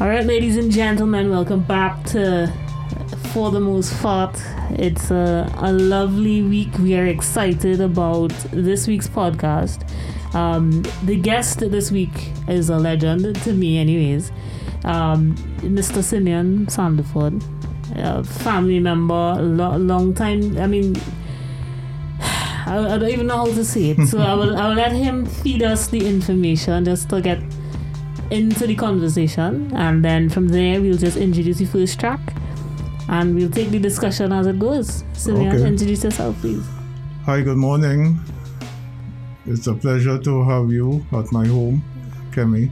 All right, ladies and gentlemen, welcome back to For the Most Part. It's a, a lovely week. We are excited about this week's podcast. Um, the guest this week is a legend to me, anyways. Um, Mr. Simeon Sandiford, a family member, lo- long time. I mean, I, I don't even know how to say it. So I will I will let him feed us the information just to get into the conversation, and then from there we'll just introduce the first track, and we'll take the discussion as it goes. Simeon, Okay. introduce yourself, please. Hi, good morning. It's a pleasure to have you at my home, Kemi,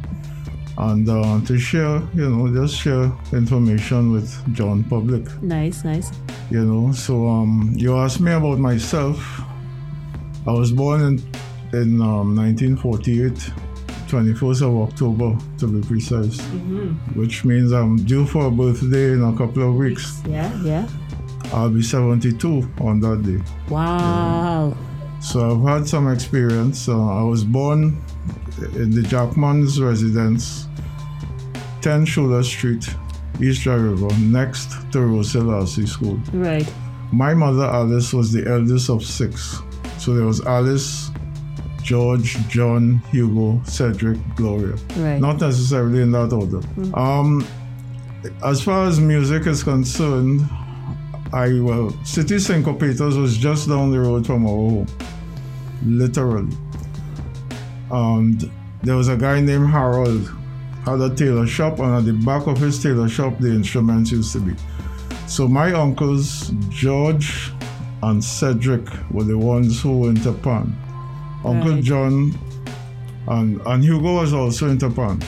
and uh, to share, you know, just share information with John public, Nice, nice. you know. So, um, you asked me about myself. I was born in in um, 1948, 21st of October to be precise, which means I'm due for a birthday in a couple of weeks. Yeah, yeah. I'll be 72 on that day. Wow. So I've had some experience. Uh, I was born in the Jackman's residence, 10 Schuler Street, East Dry River, next to Rose Hill School. Right. My mother, Alice, was the eldest of six. So there was Alice, George, John, Hugo, Cedric, Gloria. Right. Not necessarily in that order. Um, as far as music is concerned, I well, City Syncopators was just down the road from our home, literally. And there was a guy named Harold had a tailor shop, and at the back of his tailor shop, the instruments used to be. So my uncles George and Cedric were the ones who were into pan. Uncle Right. John and and Hugo was also into pan,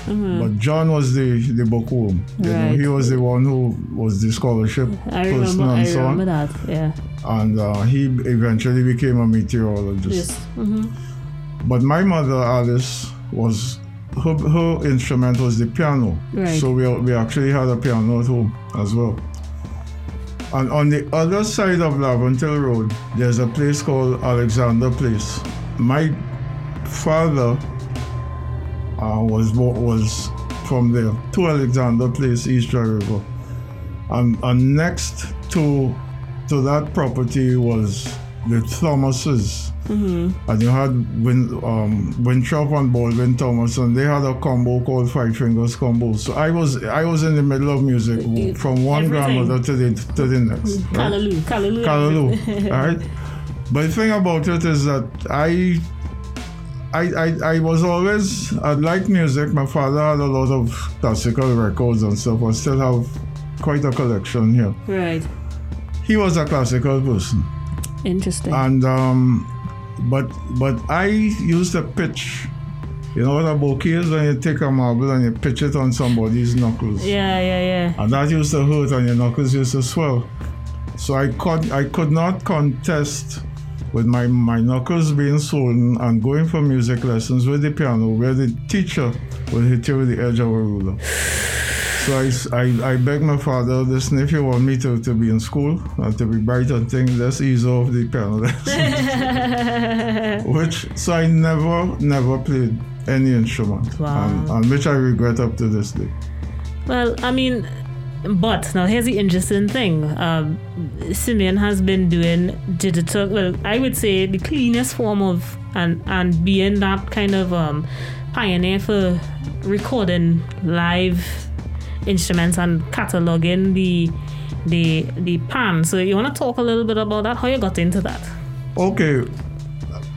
but John was the the bookworm. You know, he was the one who was the scholarship I person remember. and I so remember on. that. Yeah. And uh, he eventually became a meteorologist. Yes. hmm But my mother Alice was her, her instrument was the piano. Right. So we we actually had a piano at home as well. And on the other side of Laventille Road, there's a place called Alexander Place. My father uh, was wa- was from there to Alexander Place, East Dry River, and, and next to to that property was the Thomases. And you had Win, um, Winthrop and Baldwin Thomas, and they had a combo called Five Fingers Combo. So I was I was in the middle of music from one everything. grandmother to the to the next. right? Callaloo. Callaloo. Callaloo, all right. But the thing about it is that I, I, I, I was always I liked music. My father had a lot of classical records and stuff. I still have quite a collection here. Right. He was a classical person, Interesting. and um, but but I used to pitch. You know what a bokeh is when you take a marble and you pitch it on somebody's knuckles. yeah, yeah, yeah. and that used to hurt and your knuckles used to swell. So I could I could not contest with my, my knuckles being swollen and going for music lessons with the piano where the teacher would hit you with the edge of a ruler. So I I begged my father, listen, if you want me to, to be in school and to be bright and things, let's ease off the piano lessons. which, so I never, never played any instrument. Wow. And, and which I regret up to this day. Well, I mean, but now here's the interesting thing. Um, Simeon has been doing digital. Well, I would say the cleanest form of and and being that kind of um, pioneer for recording live instruments and cataloging the the the pan. So you want to talk a little bit about that? How you got into that? Okay,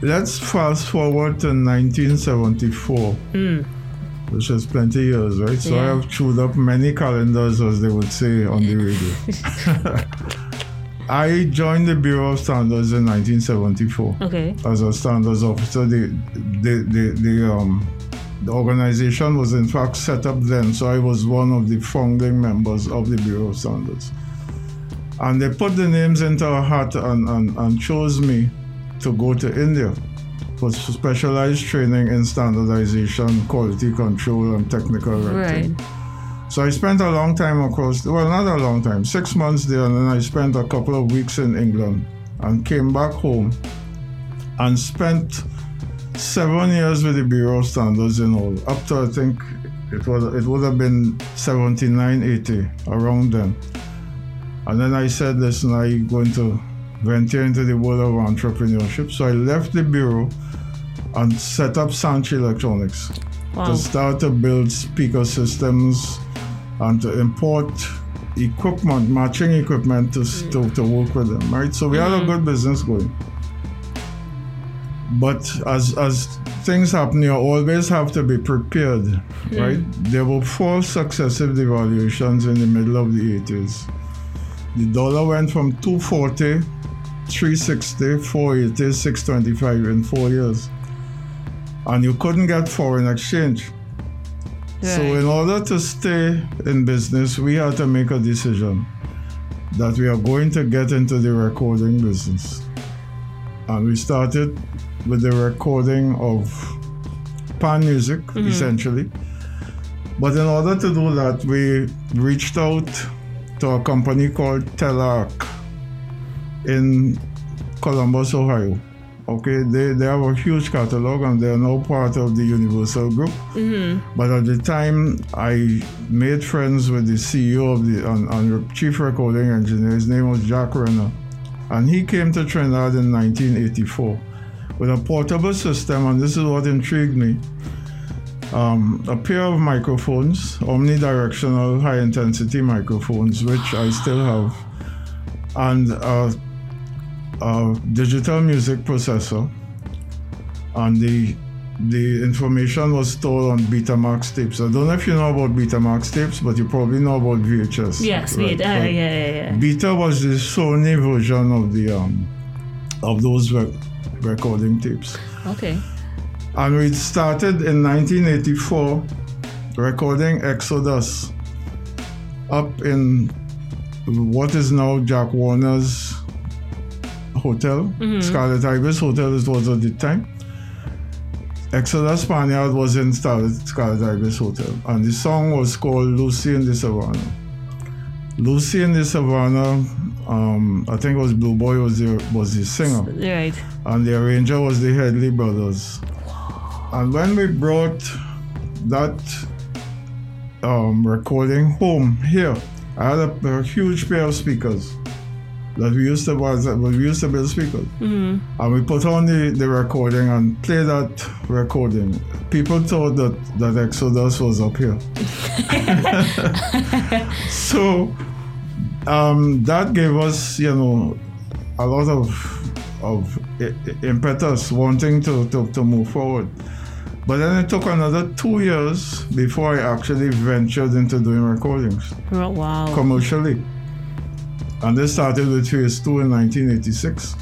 let's fast forward to 1974, which is plenty years, right? So I have chewed up many calendars, as they would say on the radio. I joined the Bureau of Standards in 1974 Okay. as a standards officer. The, the, the, the, um, the organization was in fact set up then, so I was one of the founding members of the Bureau of Standards. And they put the names into a hat and, and, and chose me to go to India for specialized training in standardization, quality control, and technical writing. Right. So I spent a long time across, well, not a long time, six months there, and then I spent a couple of weeks in England and came back home and spent seven years with the Bureau of Standards in all, up to I think It was it would have been 79, 80 around then. And then I said, listen, I'm going to venture into the world of entrepreneurship. So I left the bureau and set up Sanch Electronix Wow. to start to build speaker systems and to import equipment, matching equipment to, to, to work with them, right? So we had a mm. good business going. But as as things happen, you always have to be prepared, mm. right? There were four successive devaluations in the middle of the 80s. The dollar went from 240, 360, 480, 625 in four years. And you couldn't get foreign exchange. So, in order to stay in business, we had to make a decision that we are going to get into the recording business. And we started with the recording of pan music, mm-hmm. essentially. But in order to do that, we reached out to a company called Telarc in Columbus, Ohio. Okay, they, they have a huge catalog and they are now part of the Universal Group. But at the time, I made friends with the CEO of the and, and chief recording engineer. His name was Jack Renner, and he came to Trinidad in 1984 with a portable system. And this is what intrigued me: um, a pair of microphones, omnidirectional high-intensity microphones, which I still have, and a, a digital music processor, and the the information was stored on Betamax tapes. I don't know if you know about Betamax tapes, but you probably know about VHS. yes, right? wait. Uh, yeah, yeah, yeah. Beta was the Sony version of the um of those rec- recording tapes. Okay. And we started in 1984 recording Exodus up in what is now Jack Warner's hotel, Scarlet Ibis Hotel, it was at the time. Exodus Spaniard was in Scarlet, Scarlet Ibis Hotel, and the song was called Lucy in the Savannah. Lucy in the Savannah, um, I think it was Blue Boy was the, was the singer Right. and the arranger was the Headley brothers. And when we brought that um, recording home here, I had a, a huge pair of speakers that we used to was we used to build speakers, and we put on the, the recording and play that recording. People thought that that Exodus was up here, so um, that gave us, you know, a lot of of impetus wanting to, to, to move forward. But then it took another two years before I actually ventured into doing recordings Oh, Wow. commercially. And this started with Phase 2 in 1986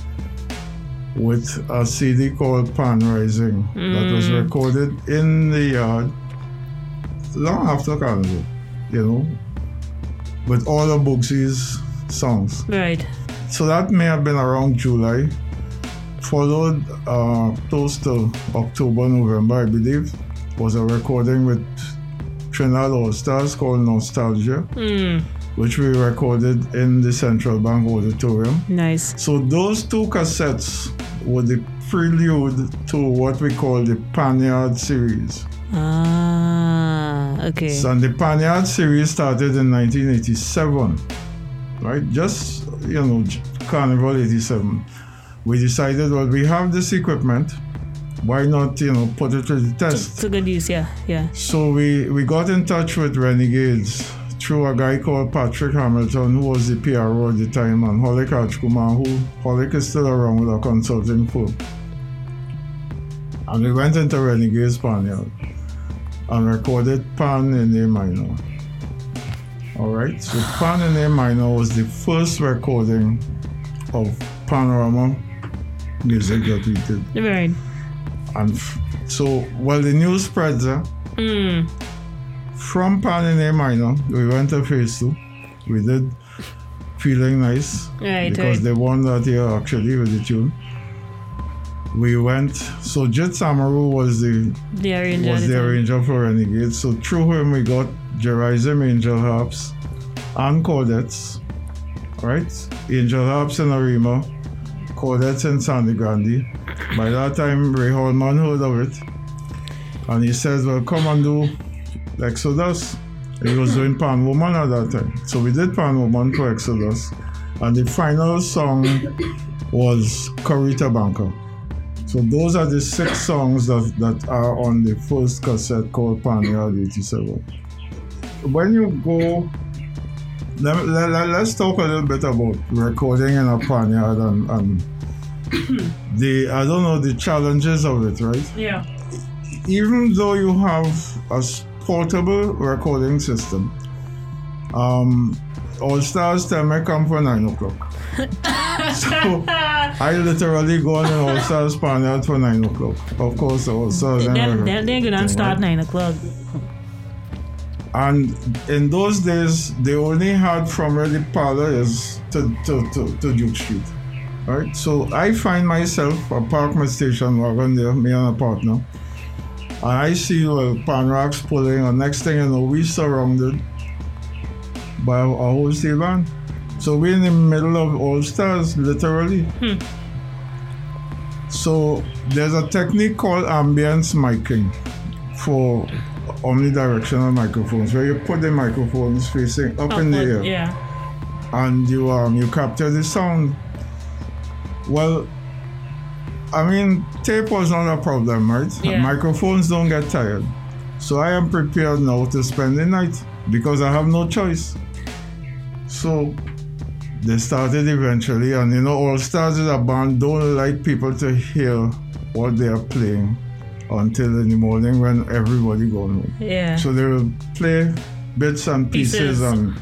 with a CD called Pan Rising that was recorded in the yard long after Carnival, you know, with all of Boogsie's songs. Right. So that may have been around July, followed uh, close to October, November, I believe, was a recording with Trinidad All Stars called Nostalgia, Mm, which we recorded in the Central Bank Auditorium. nice. So those two cassettes were the prelude to what we call the Panyard series. Ah, okay. So, and the Panyard series started in 1987, right? Just, you know, Carnival 87. We decided, well, we have this equipment. Why not, you know, put it to the test? It's a good use, yeah, yeah. So we, we got in touch with Renegades through a guy called Patrick Hamilton, who was the PRO at the time, and Holik Rajkumar, who Holik is still around with a consulting firm. And we went into Renegades Panyard and recorded Pan in A minor. Alright, so Pan in A minor was the first recording of panorama music that we did. Right. And f- so, well, the news spreads, uh, Mm, from Pan in A minor, we went to phase two. We did Feeling Nice right, because right. they won that year actually with the tune. We went, so Jit Samaroo was the The arranger. was the the arranger for Renegade. So through him we got Jerizim Angel Harps and Cordettes. Right? Angel Harps in Arima, Cordettes in Sangre Grande. By that time Ray Holman heard of it. And he says, Well come and do Exodus. He was doing Pan Woman at that time. So we did Pan Woman for Exodus. And the final song was Curry Tabanca. So those are the six songs that, that are on the first cassette called Panyard 87. When you go, let, let, let, us talk a little bit about recording in a Panyard and, and the, I don't know, the challenges of it, right? Yeah. Even though you have a portable recording system, um, All Stars tell me come for 9 o'clock. so I literally go on an All Stars panel for 9 o'clock. Of course, All Stars. Then, then they're going to start 9 o'clock. And in those days, they only had from where the parlor is to, to, to, to Duke Street. Right? So I find myself, I park my station wagon there, me and a partner. I see well, pan racks pulling, and next thing you know, we surrounded by a, whole steel band. So we're in the middle of All Stars, literally. Hmm. So there's a technique called ambience miking for omnidirectional microphones, where you put the microphones facing up in the air, yeah, and you um you capture the sound. Well, I mean, tape was not a problem, right? Yeah. Microphones don't get tired, so I am prepared now to spend the night because I have no choice. So they started eventually, and you know, All Stars is a band don't like people to hear what they are playing until in the morning when everybody gone home. Yeah. So they will play bits and pieces, Pieces. and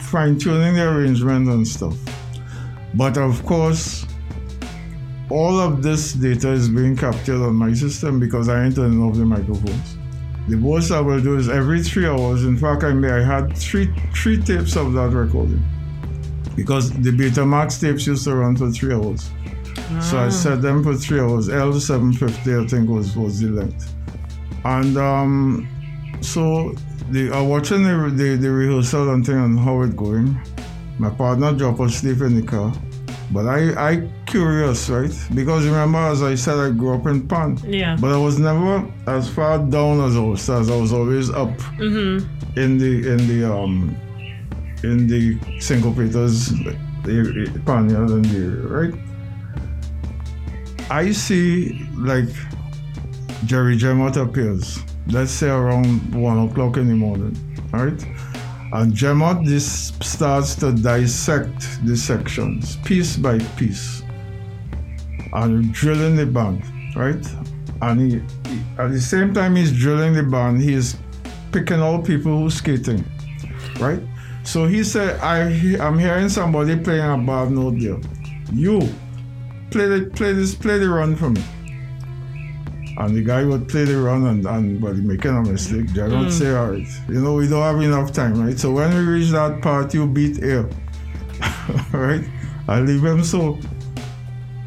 fine tuning the arrangement and stuff. But of course, all of this data is being captured on my system because I ain't turning off the microphones. The most I will do is every three hours. In fact, I may I had three three tapes of that recording because the Betamax tapes used to run for three hours. So I set them for three hours. L750, I think, was, was the length. And um, so the, I watching the, the, the rehearsal and thing and how it going. My partner dropped asleep in the car. But I, I curious, right? Because remember, as I said, I grew up in Pan. Yeah. But I was never as far down as All Stars. I was always up Mm-hmm. in the in the um in the syncopators the Panyard and the right. I see like Jerry Jemmott appears. Let's say around one o'clock in the morning, right? And Gemot this starts to dissect the sections piece by piece and drilling the band, right? And he, he- at the same time he's drilling the band, he's picking all people who's skating, right? So he said, I, I'm hearing somebody playing a bad note there. You play the, play this, play the run for me. And the guy would play the run and, and but he making a mistake. They don't mm. say, all right, you know, we don't have enough time, right? So when we reach that part, you beat air, right? I leave him so.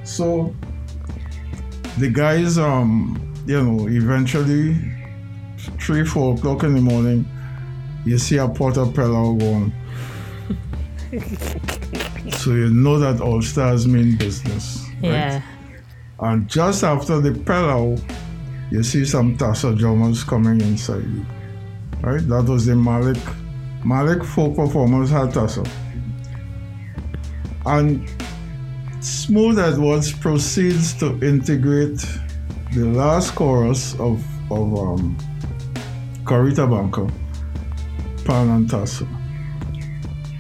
So the guys, um, you know, eventually three, four o'clock in the morning, you see a portapello going. so you know that All Stars mean business. right? Yeah. And just after the pillow, you see some Tassa drummers coming inside you. Right? That was the Malik Malik folk performers had Tassa. And Smooth Edwards proceeds to integrate the last chorus of, of um, Curry Tabanca, Pan and Tassa.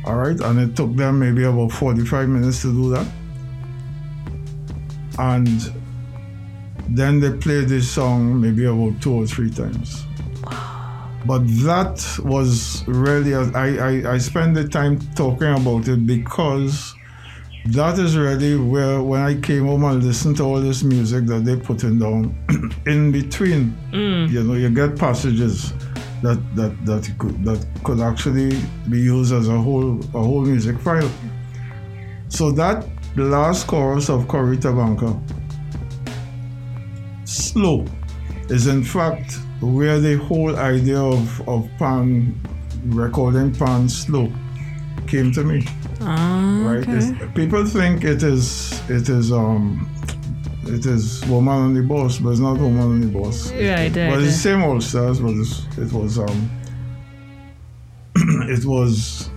Alright, and it took them maybe about 45 minutes to do that and then they played this song maybe about two or three times. But that was really, I, I, I spent the time talking about it because that is really where, when I came home and listened to all this music that they putting down, in between, mm. you know, you get passages that that that could that could actually be used as a whole a whole music file. So that last chorus of Curry Tabanca, slow, is in fact where the whole idea of, of pan recording pan slow came to me. Ah, Right? okay. People think it is it is um it is Woman on the Bass, but it's not Woman on the Bass. Right, right. But it's the same old Stars, but it's, it was um, it was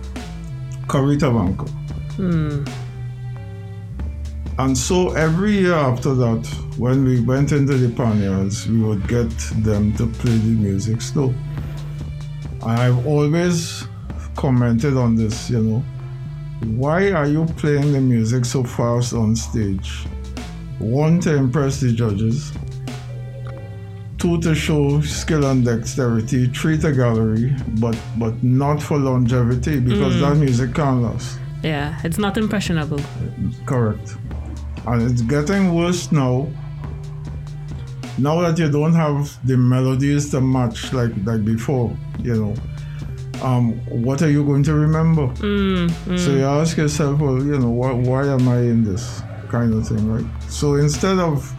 Curry Tabanca. Hmm. And so every year after that, when we went into the panyards, we would get them to play the music slow. I've always commented on this, you know. Why are you playing the music so fast on stage? One, to impress the judges. Two, to show skill and dexterity. Three, to gallery, but but not for longevity because mm. that music can't last. Yeah, it's not impressionable. Correct. And it's getting worse now. Now that you don't have the melodies to match like like before, you know. Um, what are you going to remember? Mm, So you ask yourself, well, you know, why, why am I in this kind of thing, right? So instead of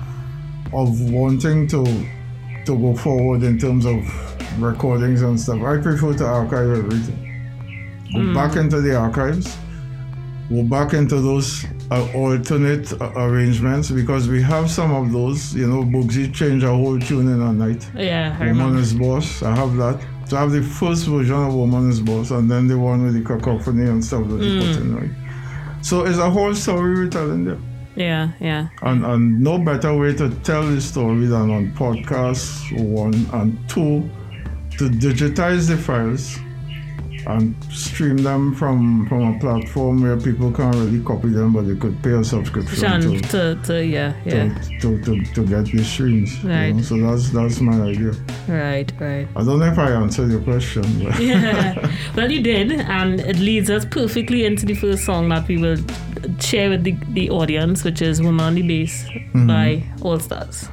of wanting to to go forward in terms of recordings and stuff, I prefer to archive everything. Go back into the archives, go back into those uh, alternate uh, arrangements because we have some of those. You know, Boogsie changed a whole tune in a night. Yeah, I Woman remember. is Boss. I have that. So I have the first version of Woman is Boss and then the one with the cacophony and stuff that you put mm. in, right? So it's a whole story retelling there. Yeah, yeah. And, and no better way to tell the story than on podcasts, one, and two, to digitize the files and stream them from, from a platform where people can't really copy them, but they could pay a subscription to, to, to, yeah, yeah. to, to, to, get the streams. you know? So that's, that's my idea. Right, right. I don't know if I answered your question, but Yeah. well, you did, and it leads us perfectly into the first song that we will share with the, the audience, which is Woman on the Bass mm-hmm. by All Stars.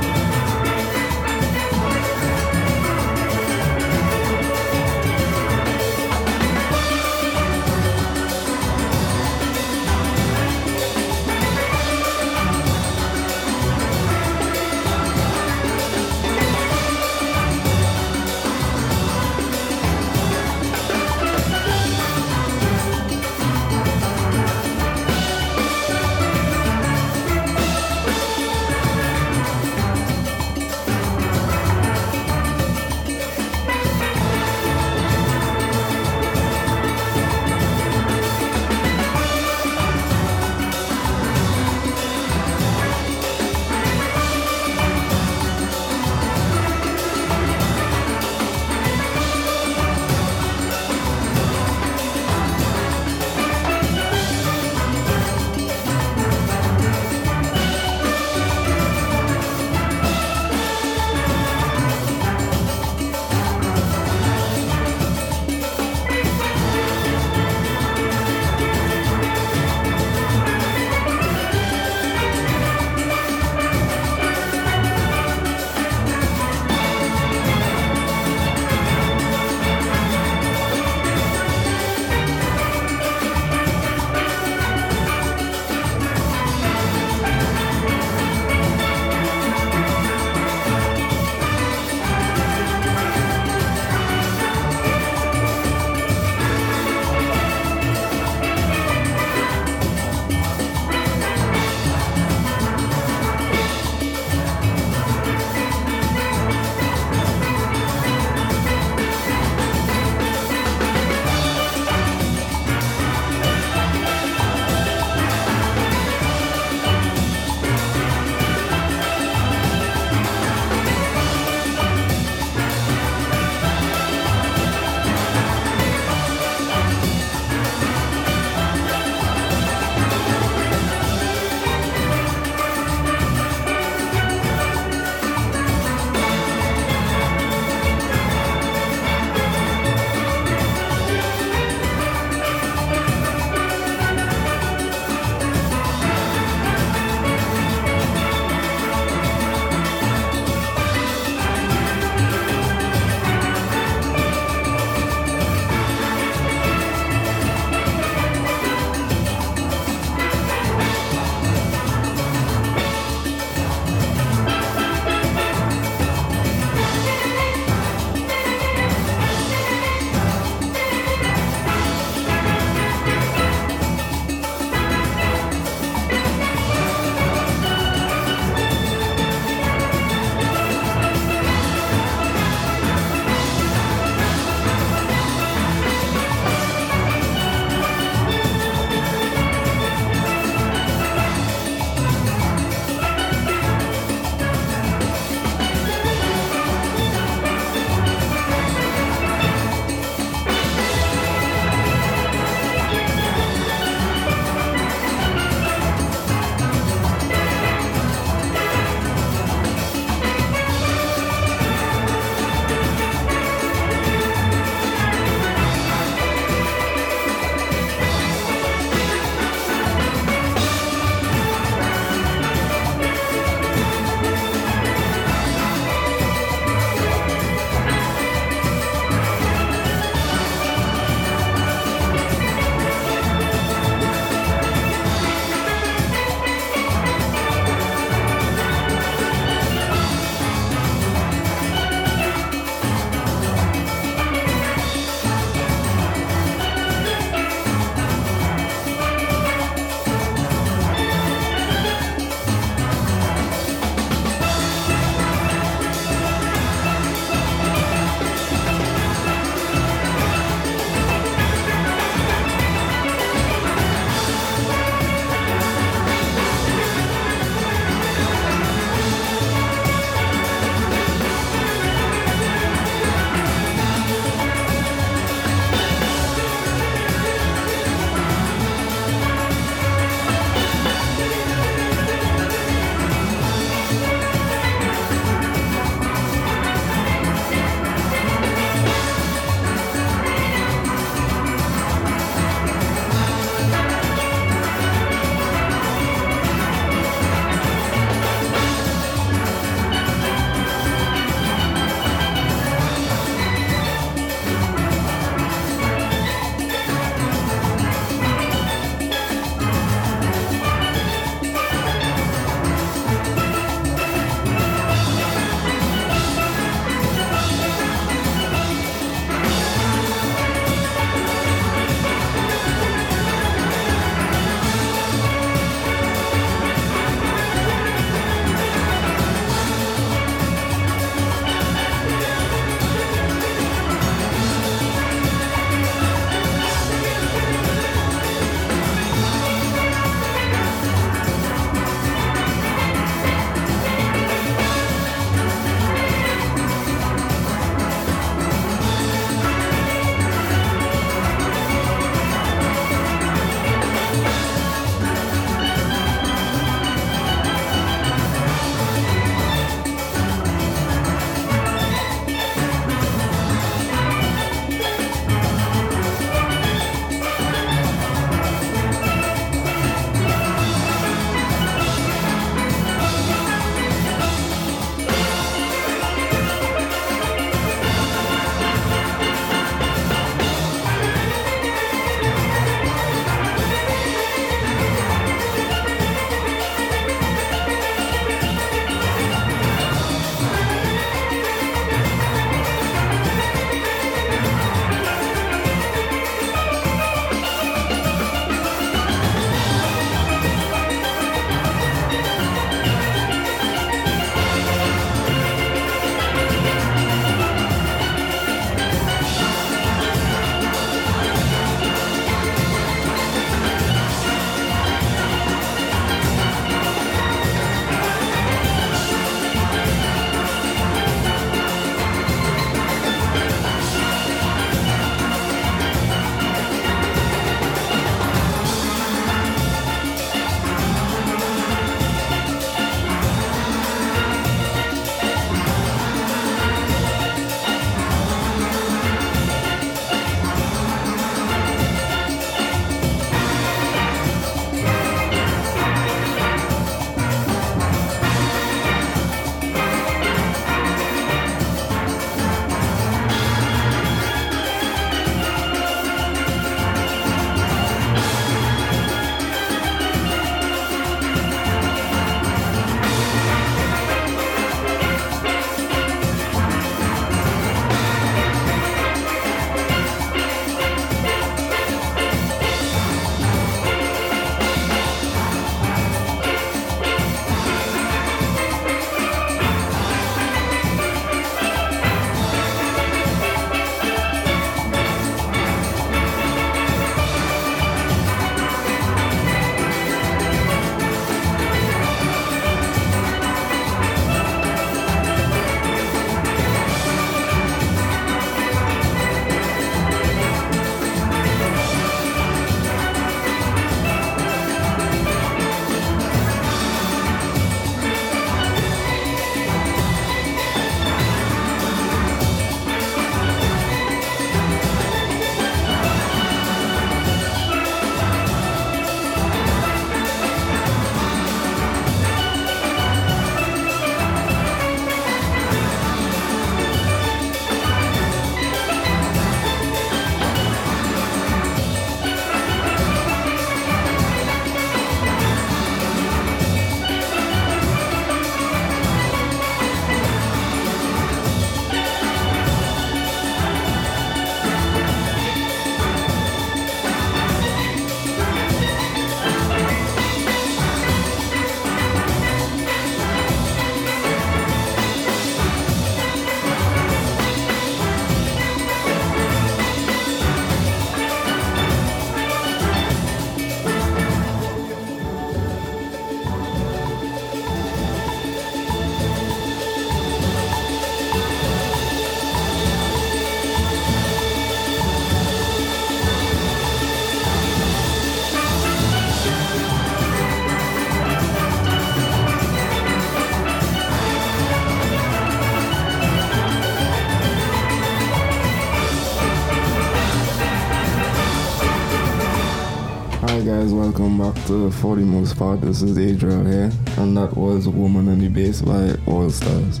Welcome back to For the Most Part. This is Adriel here, and that was Woman on the Bass by All Stars.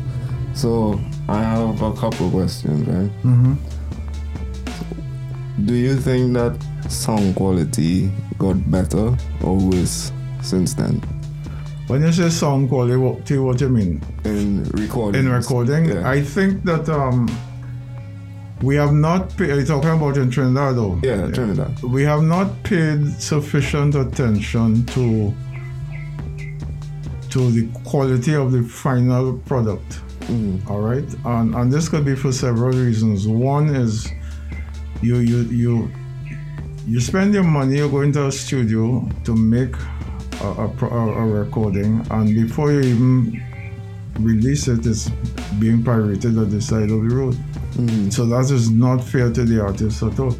So, I have a couple questions, right? Mm-hmm. Do you think that sound quality got better or worse since then? When you say sound quality, what, you you mean? In recording? In recording, Yeah. I think that um, we have not paid, are talking about in Trinidad though? yeah, Trinidad. We have not paid sufficient attention to to the quality of the final product. Mm, All right, and and this could be for several reasons. One is you you you you spend your money, you go into a studio to make a, a, a, a recording, and before you even release it, it's being pirated at the side of the road. Mm, So that is not fair to the artist at all.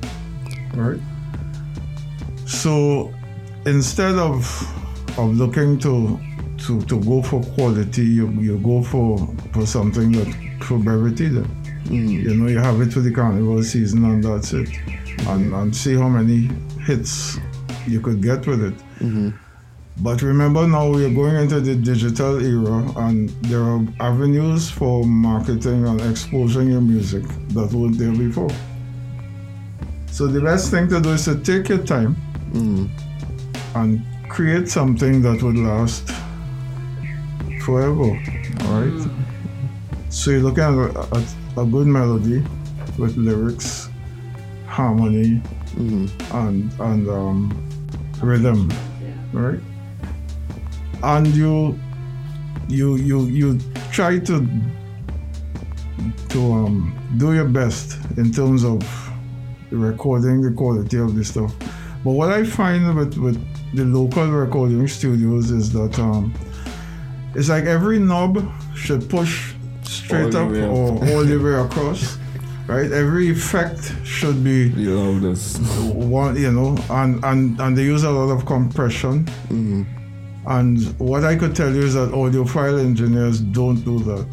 Right? So instead of of looking to to, to go for quality, you, you go for for something that for brevity then. mm, You know, you have it for the carnival season and that's it. And and see how many hits you could get with it. mhm, But remember now we're going into the digital era and there are avenues for marketing and exposing your music that weren't there before. So the best thing to do is to take your time mm, and create something that would last forever. Alright? So you're looking at a, at a good melody with lyrics, harmony, mm, and and um, rhythm, right? And you you you you try to to um, do your best in terms of recording the quality of the stuff. But what I find with with the local recording studios is that um, it's like every knob should push straight All up way up. or all the way across. Right, every effect should be You love this. one you know and and and they use a lot of compression Mm, and what i could tell you is that audiophile engineers don't do that.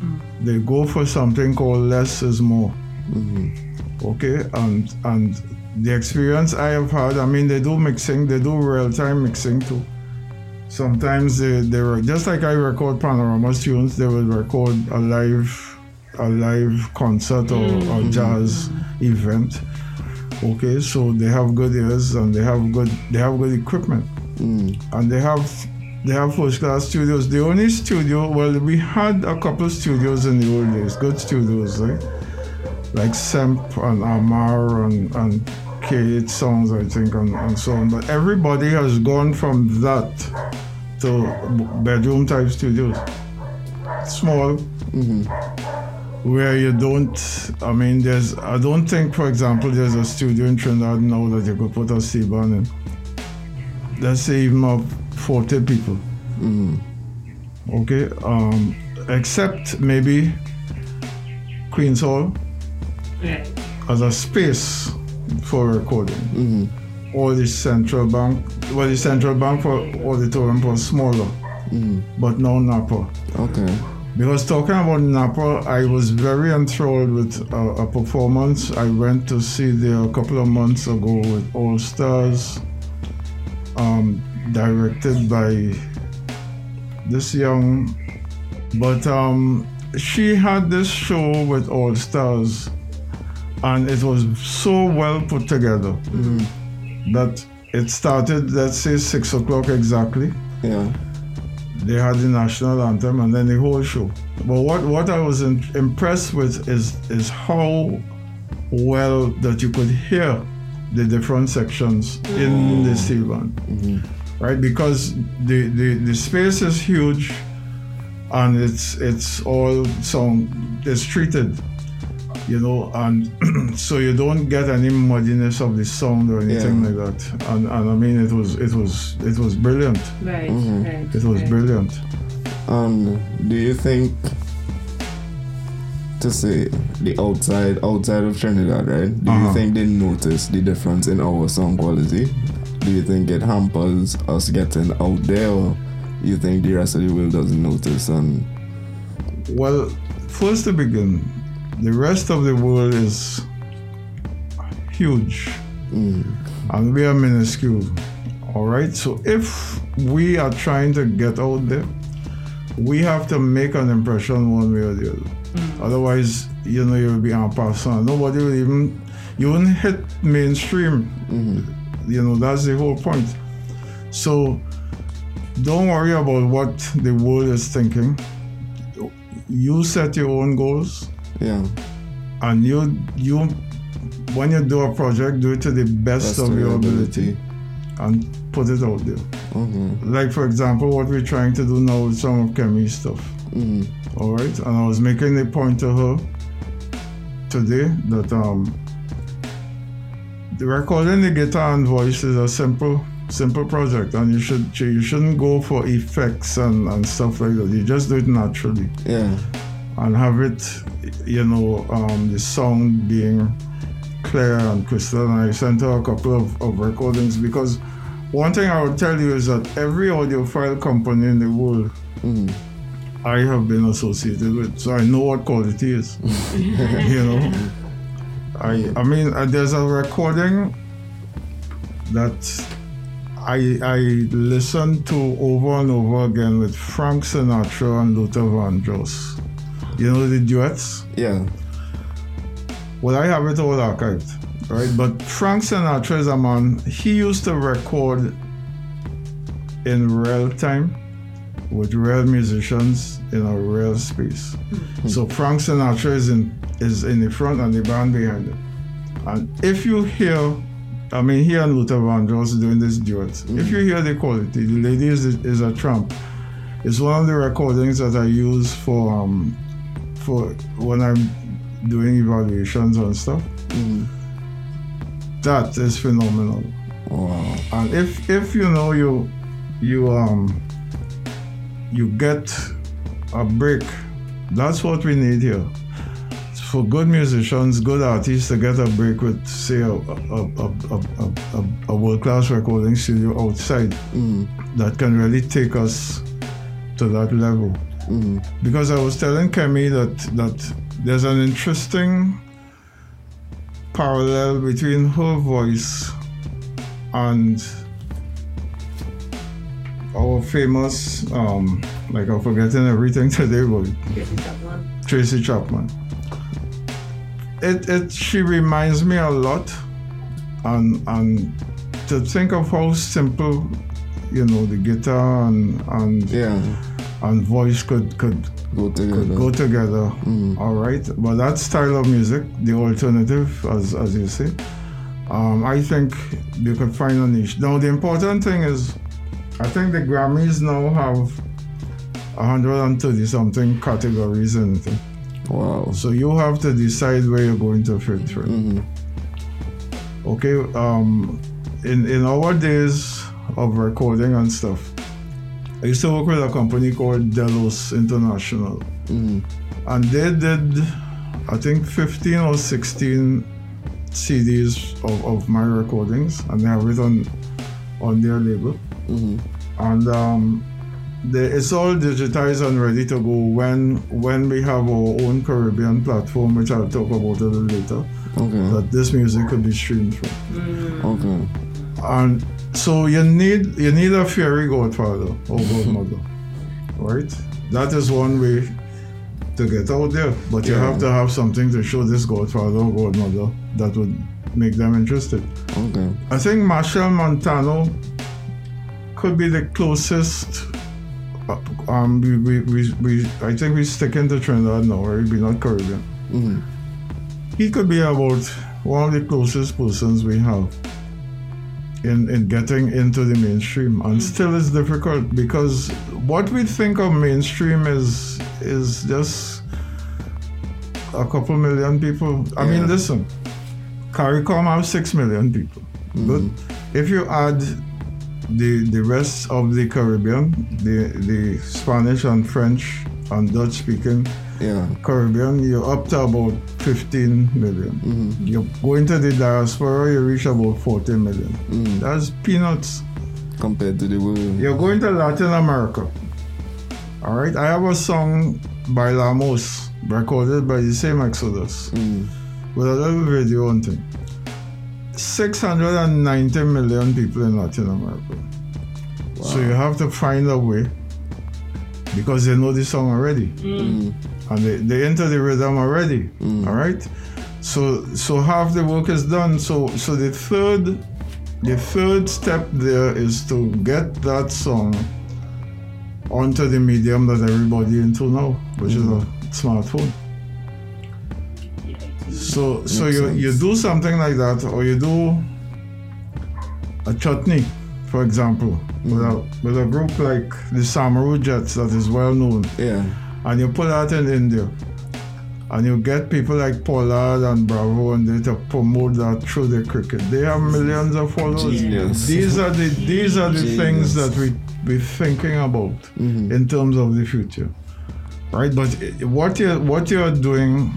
Hmm. They go for something called less is more. Mhm, okay and and the experience i have had i mean they do mixing they do real-time mixing too. Sometimes they they were just like i record panorama tunes they will record a live a live concert or, or hmm. jazz mm-hmm. event okay so they have good ears and they have good they have good equipment mm, and they have they have first class studios. The only studio, well, we had a couple studios in the old days, good studios, right? Like Semp and Amar and, and K8 Songs, I think, and, and so on. But everybody has gone from that to bedroom type studios. Small, mhm, where you don't I mean there's I don't think for example there's a studio in Trinidad now that you could put a C-band in. Let's say even of 40 people. mhm, Okay. Um except maybe Queen's Hall Right. as a space for recording. mhm, Or the central bank well the central bank for auditorium was smaller, mhm. but now Napa. Okay. Because talking about Napa, I was very enthralled with a, a performance I went to see there a couple of months ago with All Stars, um, directed by this young. But um, she had this show with All Stars, and it was so well put together Mhm. that it started, let's say, six o'clock exactly Yeah. They had the national anthem and then the whole show. But what, what I was in, impressed with is is how well that you could hear the different sections in the steel band, mhm, right? Because the, the, the space is huge and it's it's all sound it's treated, you know, and so you don't get any muddiness of the sound or anything Yeah. like that. And, and I mean it was it was it was brilliant. Right. Mhm. Right. It was right. brilliant. And do you think to say the outside outside of Trinidad, right? Do you Uh-huh. think they notice the difference in our sound quality? Do you think it hampers us getting out there or you think the rest of the world doesn't notice and Well, first to begin, the rest of the world is huge mm, and we are minuscule. All right. So if we are trying to get out there, we have to make an impression one way or the other. Otherwise, you know, you'll be en passant. Nobody will even, you won't hit mainstream. You know, that's the whole point. So don't worry about what the world is thinking. You set your own goals Yeah. and you you when you do a project, do it to the best, of your ability and put it out there. Okay. Like for example, what we're trying to do now with some of Kemi's stuff. Mm. All right, and I was making a point to her today that um, the recording the guitar and voice is a simple, simple project, and you should you shouldn't go for effects and, and stuff like that. You just do it naturally Yeah. And have it, you know, um, the sound being clear and crystal. And I sent her a couple of, of recordings because one thing I would tell you is that every audiophile company in the world Mm. I have been associated with, so I know what quality is. you know, I I mean, uh, there's a recording that I I listened to over and over again with Frank Sinatra and Luther Vandross. You know the duets. Yeah. Well, I have it all archived, right? But Frank Sinatra is a man. He used to record in real time with real musicians in a real space. So Frank Sinatra is in is in the front and the band behind him. And if you hear, I mean, he and Luther Vandross doing this duet. If you hear the quality, the lady is, is a trump. It's one of the recordings that I use for um, for when I'm doing evaluations and stuff. Mm. That is phenomenal. Wow. And if if you know you you um you get a break, that's what we need here. For good musicians, good artists to get a break with say a a, a, a, a, a, a world class recording studio outside Mm. that can really take us to that level. Mm. Because I was telling Kemi that that there's an interesting parallel between her voice and our famous um like I'm forgetting everything today but Tracy Chapman. It it she reminds me a lot and and to think of how simple you know the guitar and and Yeah. And voice could could Go together. could go together. Mm. All right, but that style of music, the alternative, as as you say, um, I think you could find a niche. Now the important thing is, I think the Grammys now have 130 something categories in it. Wow. So you have to decide where you're going to fit through. Mm. Okay, um, in in our days of recording and stuff, I used to work with a company called Delos International. Mm. and they did i think 15 or 16 cds of, of my recordings and they have it on on their label Mm. and um they, it's all digitized and ready to go when when we have our own caribbean platform which i'll talk about a little later Okay. that this music could be streamed from Okay. and so you need you need a fairy godfather or godmother right that is one way to get out there but you Yeah. have to have something to show this godfather or godmother that would make them interested Okay. i think Machel Montano could be the closest uh, um we, we, we, we i think we're sticking to trinidad now right we're not caribbean Mm. he could be about one of the closest persons we have in, in getting into the mainstream and hmm. still it's difficult because what we think of mainstream is is just a couple million people. I mean listen CARICOM have six million people. Hmm. But if you add the the rest of the caribbean the the spanish and french and dutch speaking Yeah. Caribbean, you're up to about 15 million. Mm. You go into the diaspora, you reach about 40 million. Mm. That's peanuts. Compared to the world. You're going to Latin America. All right, I have a song by Lamos, recorded by the same Exodus, Mm. with a little video and thing. 690 million people in Latin America. So you have to find a way because they know the song already Mm. and they, they enter the rhythm already. All right. So so half the work is done. So so the third the third step there is to get that song onto the medium that everybody into now, which is a smartphone. So so Makes you, sense. you do something like that or you do a chutney, for example, with, a, with a group like the Samaroo Jets that is well known Yeah. and you put that in India, and you get people like Pollard and Bravo and they to promote that through the cricket. They have millions of followers. Genius. These are the these are the things that we be thinking about Mhm. in terms of the future, right? But what you what you are doing,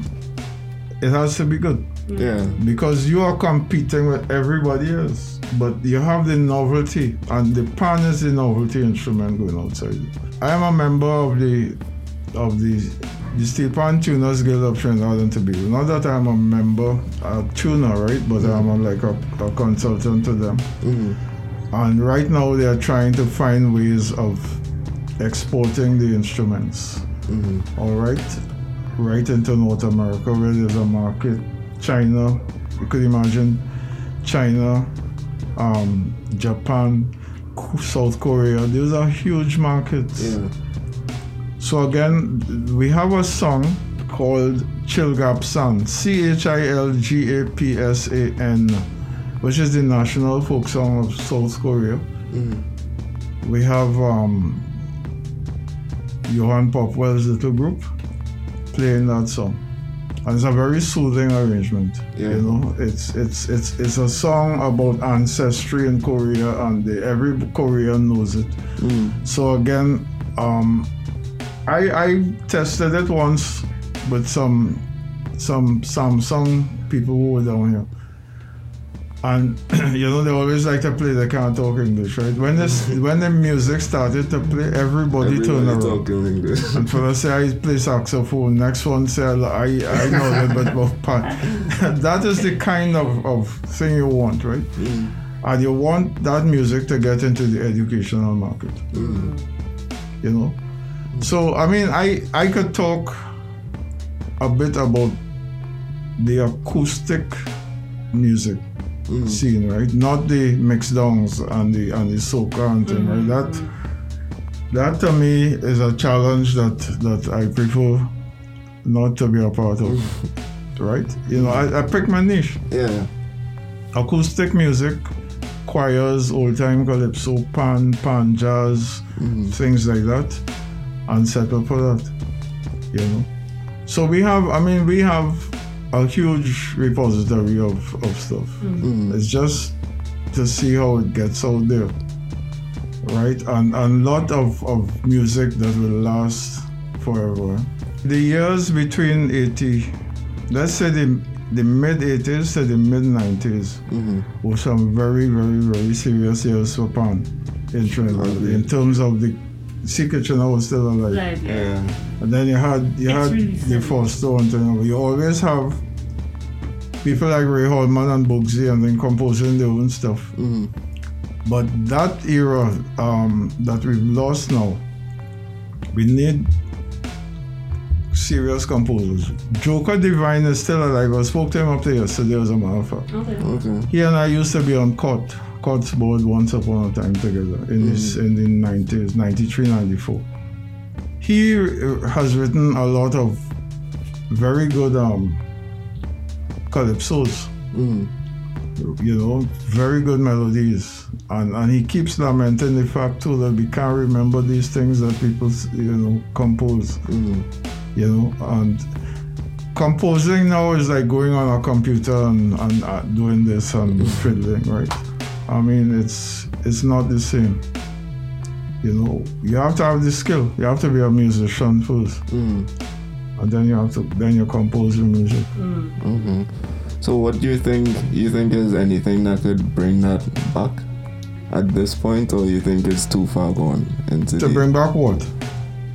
it has to be good Yeah. because you are competing with everybody else. But you have the novelty, and the pan is the novelty instrument going outside. I am a member of the of the the Steel Pan Tuners Guild of Trinidad and Tobago. Not that I'm a member, a tuner, right? But I'm a, like a, a consultant to them. Mhm. And right now they are trying to find ways of exporting the instruments. Mhm. All right, right into North America where there's a market. China, you could imagine China, um, Japan, South Korea. These are huge markets. Yeah. So again, we have a song called Chilgapsan, C H I L G A P S A N, which is the national folk song of South Korea. Mhm. We have um, Johan Popwell's little group playing that song. And it's a very soothing arrangement. Yeah. You know, it's it's it's it's a song about ancestry in Korea and the, every Korean knows it. Mhm. So again, um, I I tested it once with some some Samsung people who were down here, and you know they always like to play. They can't talk English, right? When this when the music started to play, everybody, turned Everybody around. talking English. And for us say I play saxophone, next one say I I know a little bit about pan. that is the kind of, of thing you want, right? Mhm. And you want that music to get into the educational market Mhm. you know. So I mean, I I could talk a bit about the acoustic music Mhm. scene, right? Not the mix downs and the and the soca and thing, right? That that to me is a challenge that that I prefer not to be a part of, right? You know, I, I pick my niche Yeah. acoustic music, choirs, old time calypso, pan, pan jazz, Mhm. things like that, and settle for that. You know. So we have, I mean, we have a huge repository of, of stuff. Mhm. It's just to see how it gets out there. Right? And a lot of, of music that will last forever. The years between 80, let's say the, the mid 80s to the mid 90s, Mhm. were some very, very, very serious years for Pan in Trinidad in terms of the Sea Channel was still alive. Right, yeah. Yeah. And then you had you It's had really the sad. first one thing. You always have people like Ray Holman and Boogsie and then composing their own stuff. Mhm. But that era um, that we've lost now, we need serious composers. Joker Divine is still alive. I spoke to him up there yesterday, as a matter of fact. Okay. Okay. He and I used to be on court, court's board once upon a time together in his, in the 90s, 93, 94. He uh, has written a lot of very good um, calypsos, Mhm. you know, very good melodies. And, and he keeps lamenting the fact too that we can't remember these things that people, you know, compose Mhm. you know and composing now is like going on a computer and, and uh, doing this and fiddling right i mean it's it's not the same you know you have to have the skill you have to be a musician first Mhm. and then you have to then you compose your music Mhm. So, what do you think? You think is anything that could bring that back at this point, or you think it's too far gone into to the, bring back what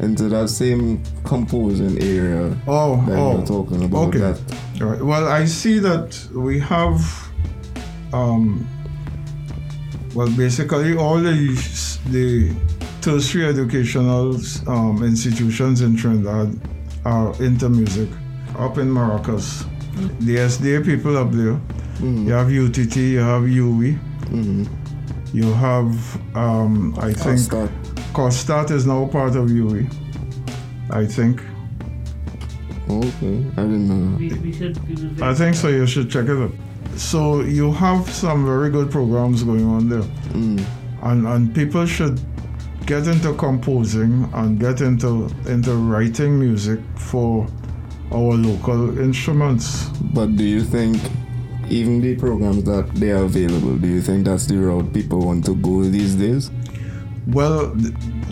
into that same composing area oh that oh you're talking about? okay. That All right. Well, I see that we have um, well, basically all the the tertiary educational um, institutions in Trinidad are into music. Up in Maracas, the SDA people up there. You have UTT, you have UWI, Mm-hmm. you have um, I think Start. COSTAATT is now part of UWI. I think. Okay, I didn't know. We, we should. We will I think so. You should check it out. So you have some very good programs going on there, Mm. and and people should get into composing and get into into writing music for our local instruments. But do you think, even the programs that they are available, do you think that's the route people want to go these days? Well,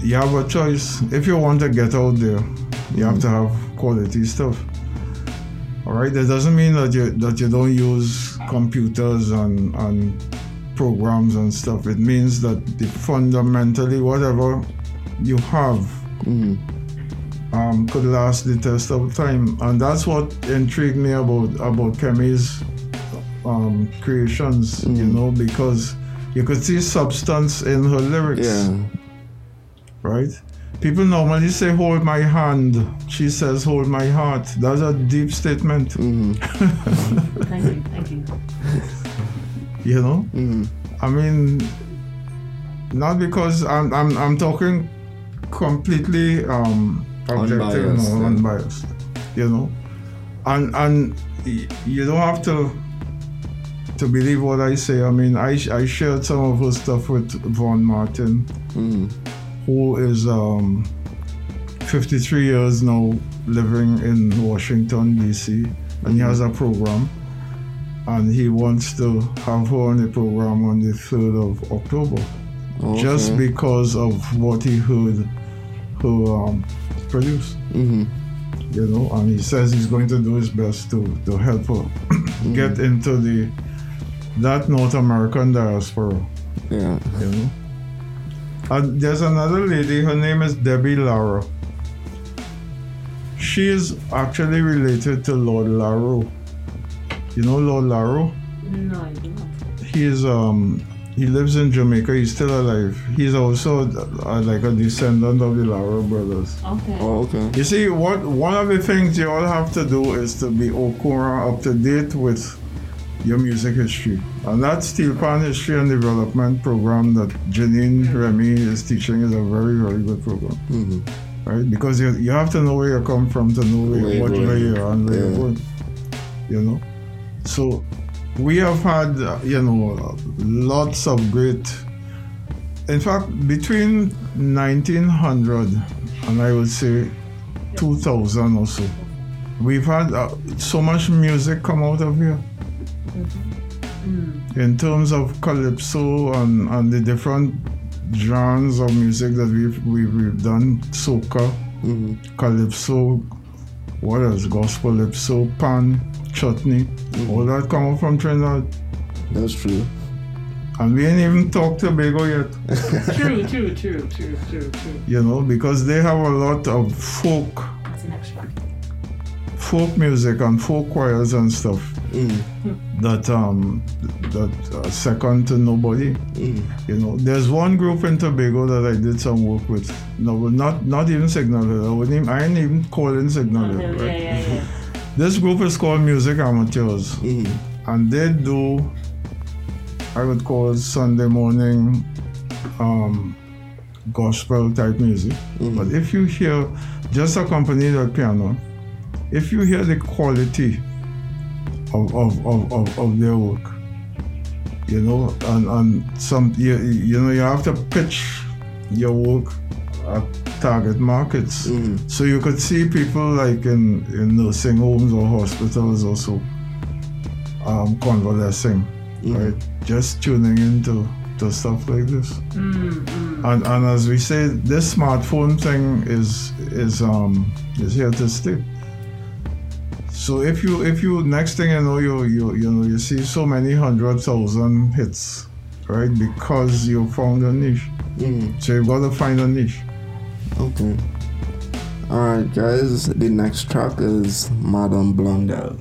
you have a choice. If you want to get out there, you have to have quality stuff. All right. That doesn't mean that you that you don't use computers and and programs and stuff. It means that the fundamentally whatever you have Mm. um, could last the test of time, and that's what intrigued me about about Kemi's um, creations. You Mm. know, because you could see substance in her lyrics Yeah. right? People normally say, Hold my hand. She says, Hold my heart. That's a deep statement, Mm-hmm. Thank you. Thank you. you know? Mm-hmm. I mean, not because I'm, I'm, I'm talking completely um, objective, Unbiased, no, yeah. unbiased, you know? And, and you don't have to to believe what I say. I mean, I, I shared some of her stuff with Von Martin. Mm-hmm. Who is um, 53 years now living in Washington, D.C., and he has a program. And he wants to have her on the program on the 3rd of October, just because of what he heard her um, produce, Mm-hmm. you know. And he says he's going to do his best to, to help her get into the that North American diaspora. Yeah. you know. And there's another lady, her name is Debbie Lara. She is actually related to Lord Laro. You know Lord Laro? No, I do not. He is um he lives in Jamaica. He's still alive. He's also uh, like a descendant of the Larrow brothers. Okay. Oh, okay. You see, what one of the things you all have to do is to be okura up to date with your music history. And that Steel Pan History and Development program that Jeannine Remy is teaching is a very, very good program. Mm-hmm. Right? Because you, you have to know where you come from to know where, Where what going. way you are and where Yeah. you're going. You know? So we have had, uh, you know, lots of great. In fact, between 1900 and I would say 2000 or so, we've had uh, so much music come out of here Mm. in terms of calypso and, and the different genres of music that we've, we've, we've done soca, Mm-hmm. calypso, what else? Gospel calypso, pan, chutney, all that come from Trinidad. That's true. And we ain't even talked Tobago yet, True, true, true, true, true, true. you know, because they have a lot of folk, That's an extra. folk music and folk choirs and stuff Mm. that um that uh, second to nobody. Mm. You know, there's one group in Tobago that I did some work with. No, not not even Signal Hill. I wouldn't even, I ain't even calling Signal Hill. Yeah, Right? yeah, yeah. This group is called Music Amateurs, Mm. and they do, I would call it Sunday morning, um, gospel type music. Mhm. But if you hear just accompanied by piano, if you hear the quality of, of, of, of, of their work, you know, and, and some, you, you know, you have to pitch your work at target markets. Mm. So you could see people like in, in nursing homes or hospitals also um, convalescing, Mhm. right? Just tuning into to stuff like this. Mm, mm. And, and as we say, this smartphone thing is is um is here to stay. So if you if you next thing you know you you you know you see so many hundred thousand hits, right? Because you found a niche. Mm. So you've got to find a niche. Okay. Alright, guys, the next track is Madame Blondel.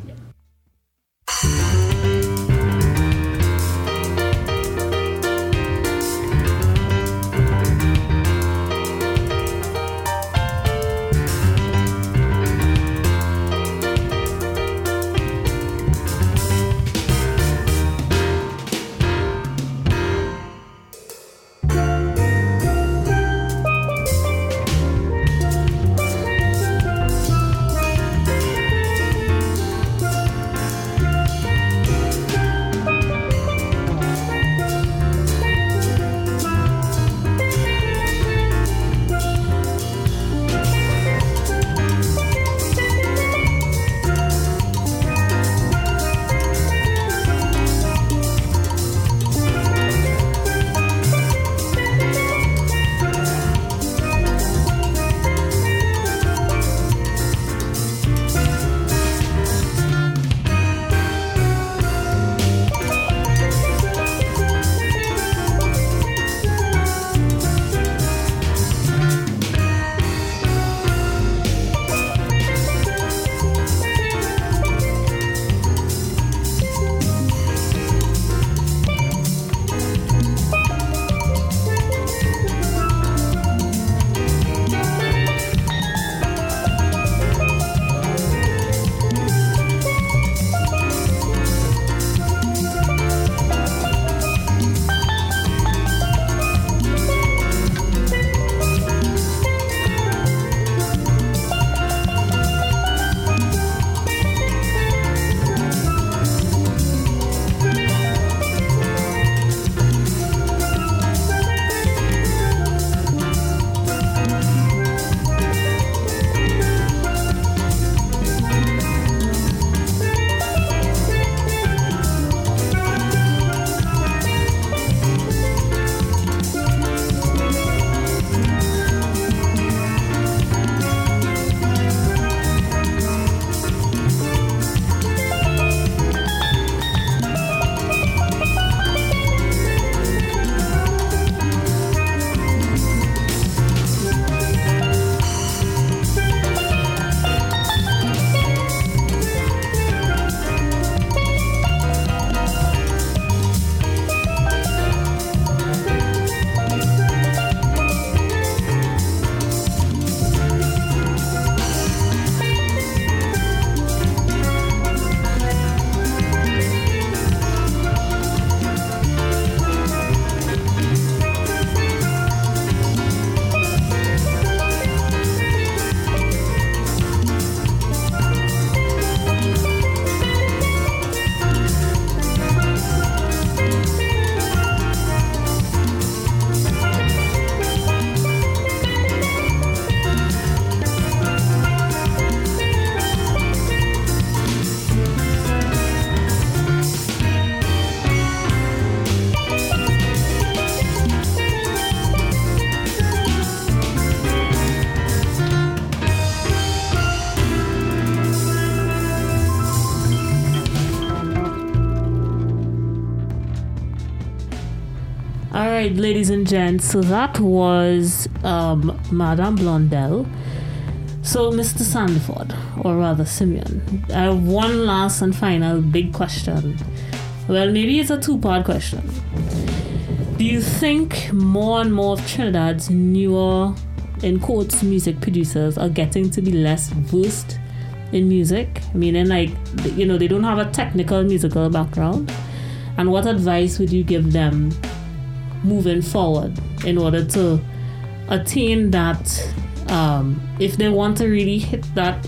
Right, ladies and gents. So that was um, Madame Blondel. So, Mr. Sandiford, or rather Simeon, I have one last and final big question. Well, maybe it's a two-part question. Do you think more and more of Trinidad's newer, in quotes, music producers are getting to be less versed in music? I Meaning, like, you know, they don't have a technical musical background. And what advice would you give them moving forward in order to attain that um, if they want to really hit that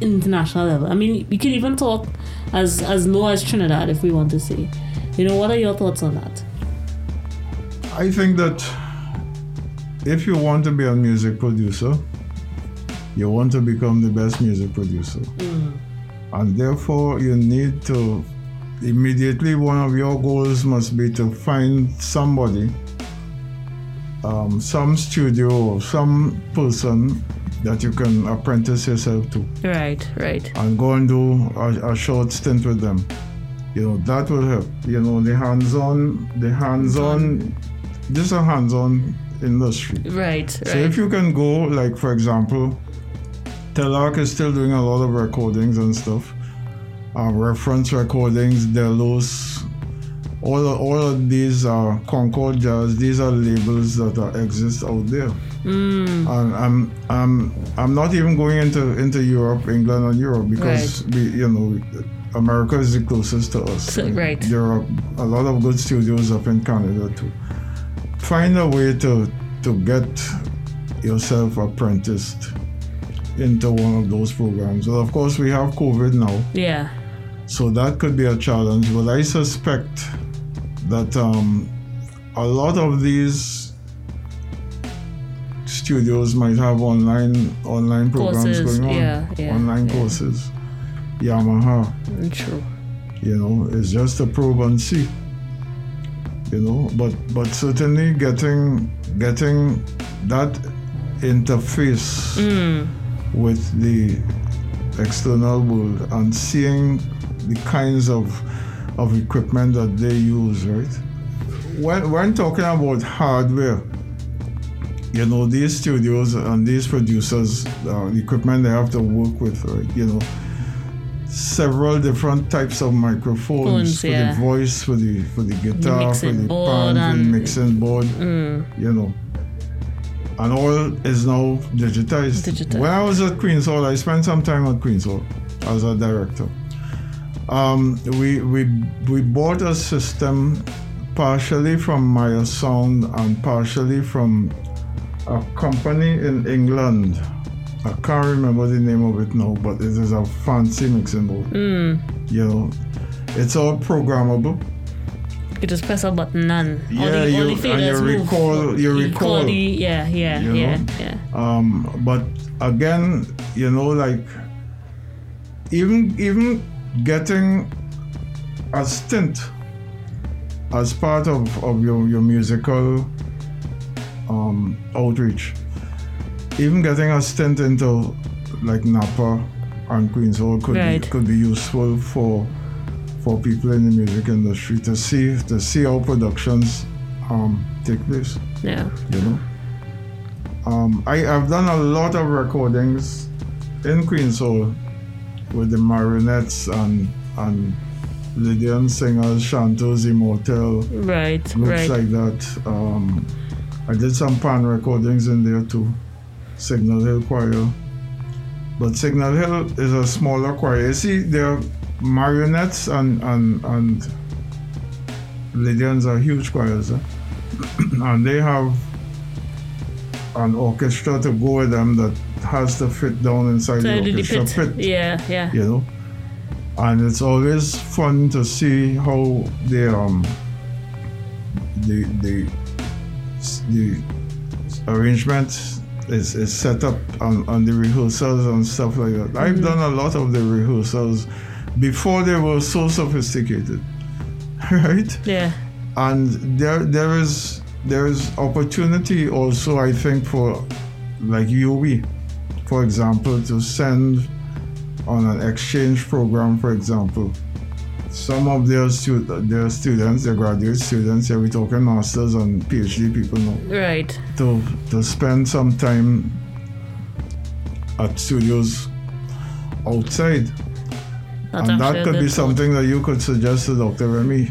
international level. I mean we could even talk as as low as trinidad if we want to say. You know what are your thoughts on that? I think that if you want to be a music producer, you want to become the best music producer. And therefore, you need to immediately, one of your goals must be to find somebody, um, some studio or some person that you can apprentice yourself to right right and go and do a, a short stint with them. You know, that will help. You know, the hands on, the hands on, just a hands on industry. right So right if you can go, like for example, Telarc is still doing a lot of recordings and stuff. Uh, reference recordings, Delos, all of, all of these are Concord Jazz. These are labels that are, exist out there. Mm, And I'm I'm I'm not even going into into Europe, England, and Europe because we you know America is the closest to us. So- right. There are a lot of good studios up in Canada too. Find a way to to get yourself apprenticed into one of those programs. Well, of course, we have COVID now, yeah so that could be a challenge. But I suspect that um, a lot of these studios might have online online programs Courses, going on, yeah, yeah, online yeah. courses. Yamaha, true you know, it's just a probe and see. You know, but but certainly getting getting that interface mm, with the external world and seeing the kinds of of equipment that they use, right? When when talking about hardware, you know, these studios and these producers, uh, the equipment they have to work with, right? You know, several different types of microphones Phones, for yeah. the voice, for the for the guitar, for the board pan, for the mixing board mm, you know. And all is now digitized. Digitized. When I was at Queen's Hall, I spent some time at Queen's Hall as a director. Um, we, we, we bought a system partially from Meyer Sound and partially from a company in England. I can't remember the name of it now, but it is a fancy mixing board. mm. You know, it's all programmable. you just press a button and all Yeah, the, all you- the and you move. recall- you recall. the, yeah yeah You yeah know? yeah um, but again you know like even even getting a stint as part of, of your, your musical um, outreach even getting a stint into like Napa and Queens Hall could Right. be, could be useful for for people in the music industry to see to see how productions um, take place yeah you know. Um, I have done a lot of recordings in Queen's Hall with the marionettes and and Lydian singers, Chantos Immortel, right groups right like that. Um, I did some pan recordings in there too, Signal Hill Choir. But Signal Hill is a smaller choir. You see, there are marionettes and and and Lydians are huge choirs, eh? and they have an orchestra to go with them that has to fit down inside so the orchestra pit. pit yeah yeah you know. And it's always fun to see how the um the the the arrangement is, is set up on, on the rehearsals and stuff like that. I've done a lot of the rehearsals before they were so sophisticated. Right? yeah and there there is there is opportunity also I think for like UWI for example to send on an exchange program for example some of their, stu- their students, their graduate students, yeah, we talking masters and PhD people now, Right. to, to spend some time at studios outside. That's and that could be thought. something that you could suggest to Dr. Remy.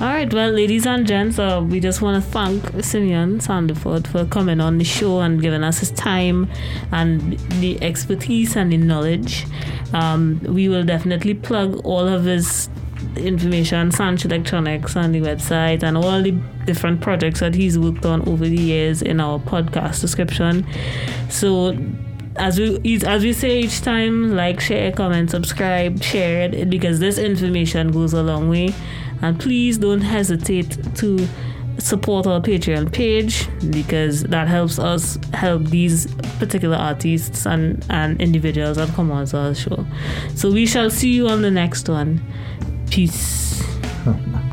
All right, well, ladies and gents, uh, we just want to thank Simeon Sandiford for coming on the show and giving us his time and the expertise and the knowledge. Um, we will definitely plug all of his information, Sanch Electronix, on the website, and all the different projects that he's worked on over the years in our podcast description. So as we as we say each time, like, share, comment, subscribe, share it because this information goes a long way. And please don't hesitate to support our Patreon page because that helps us help these particular artists and, and individuals and come on to our show. So we shall see you on the next one. Peace.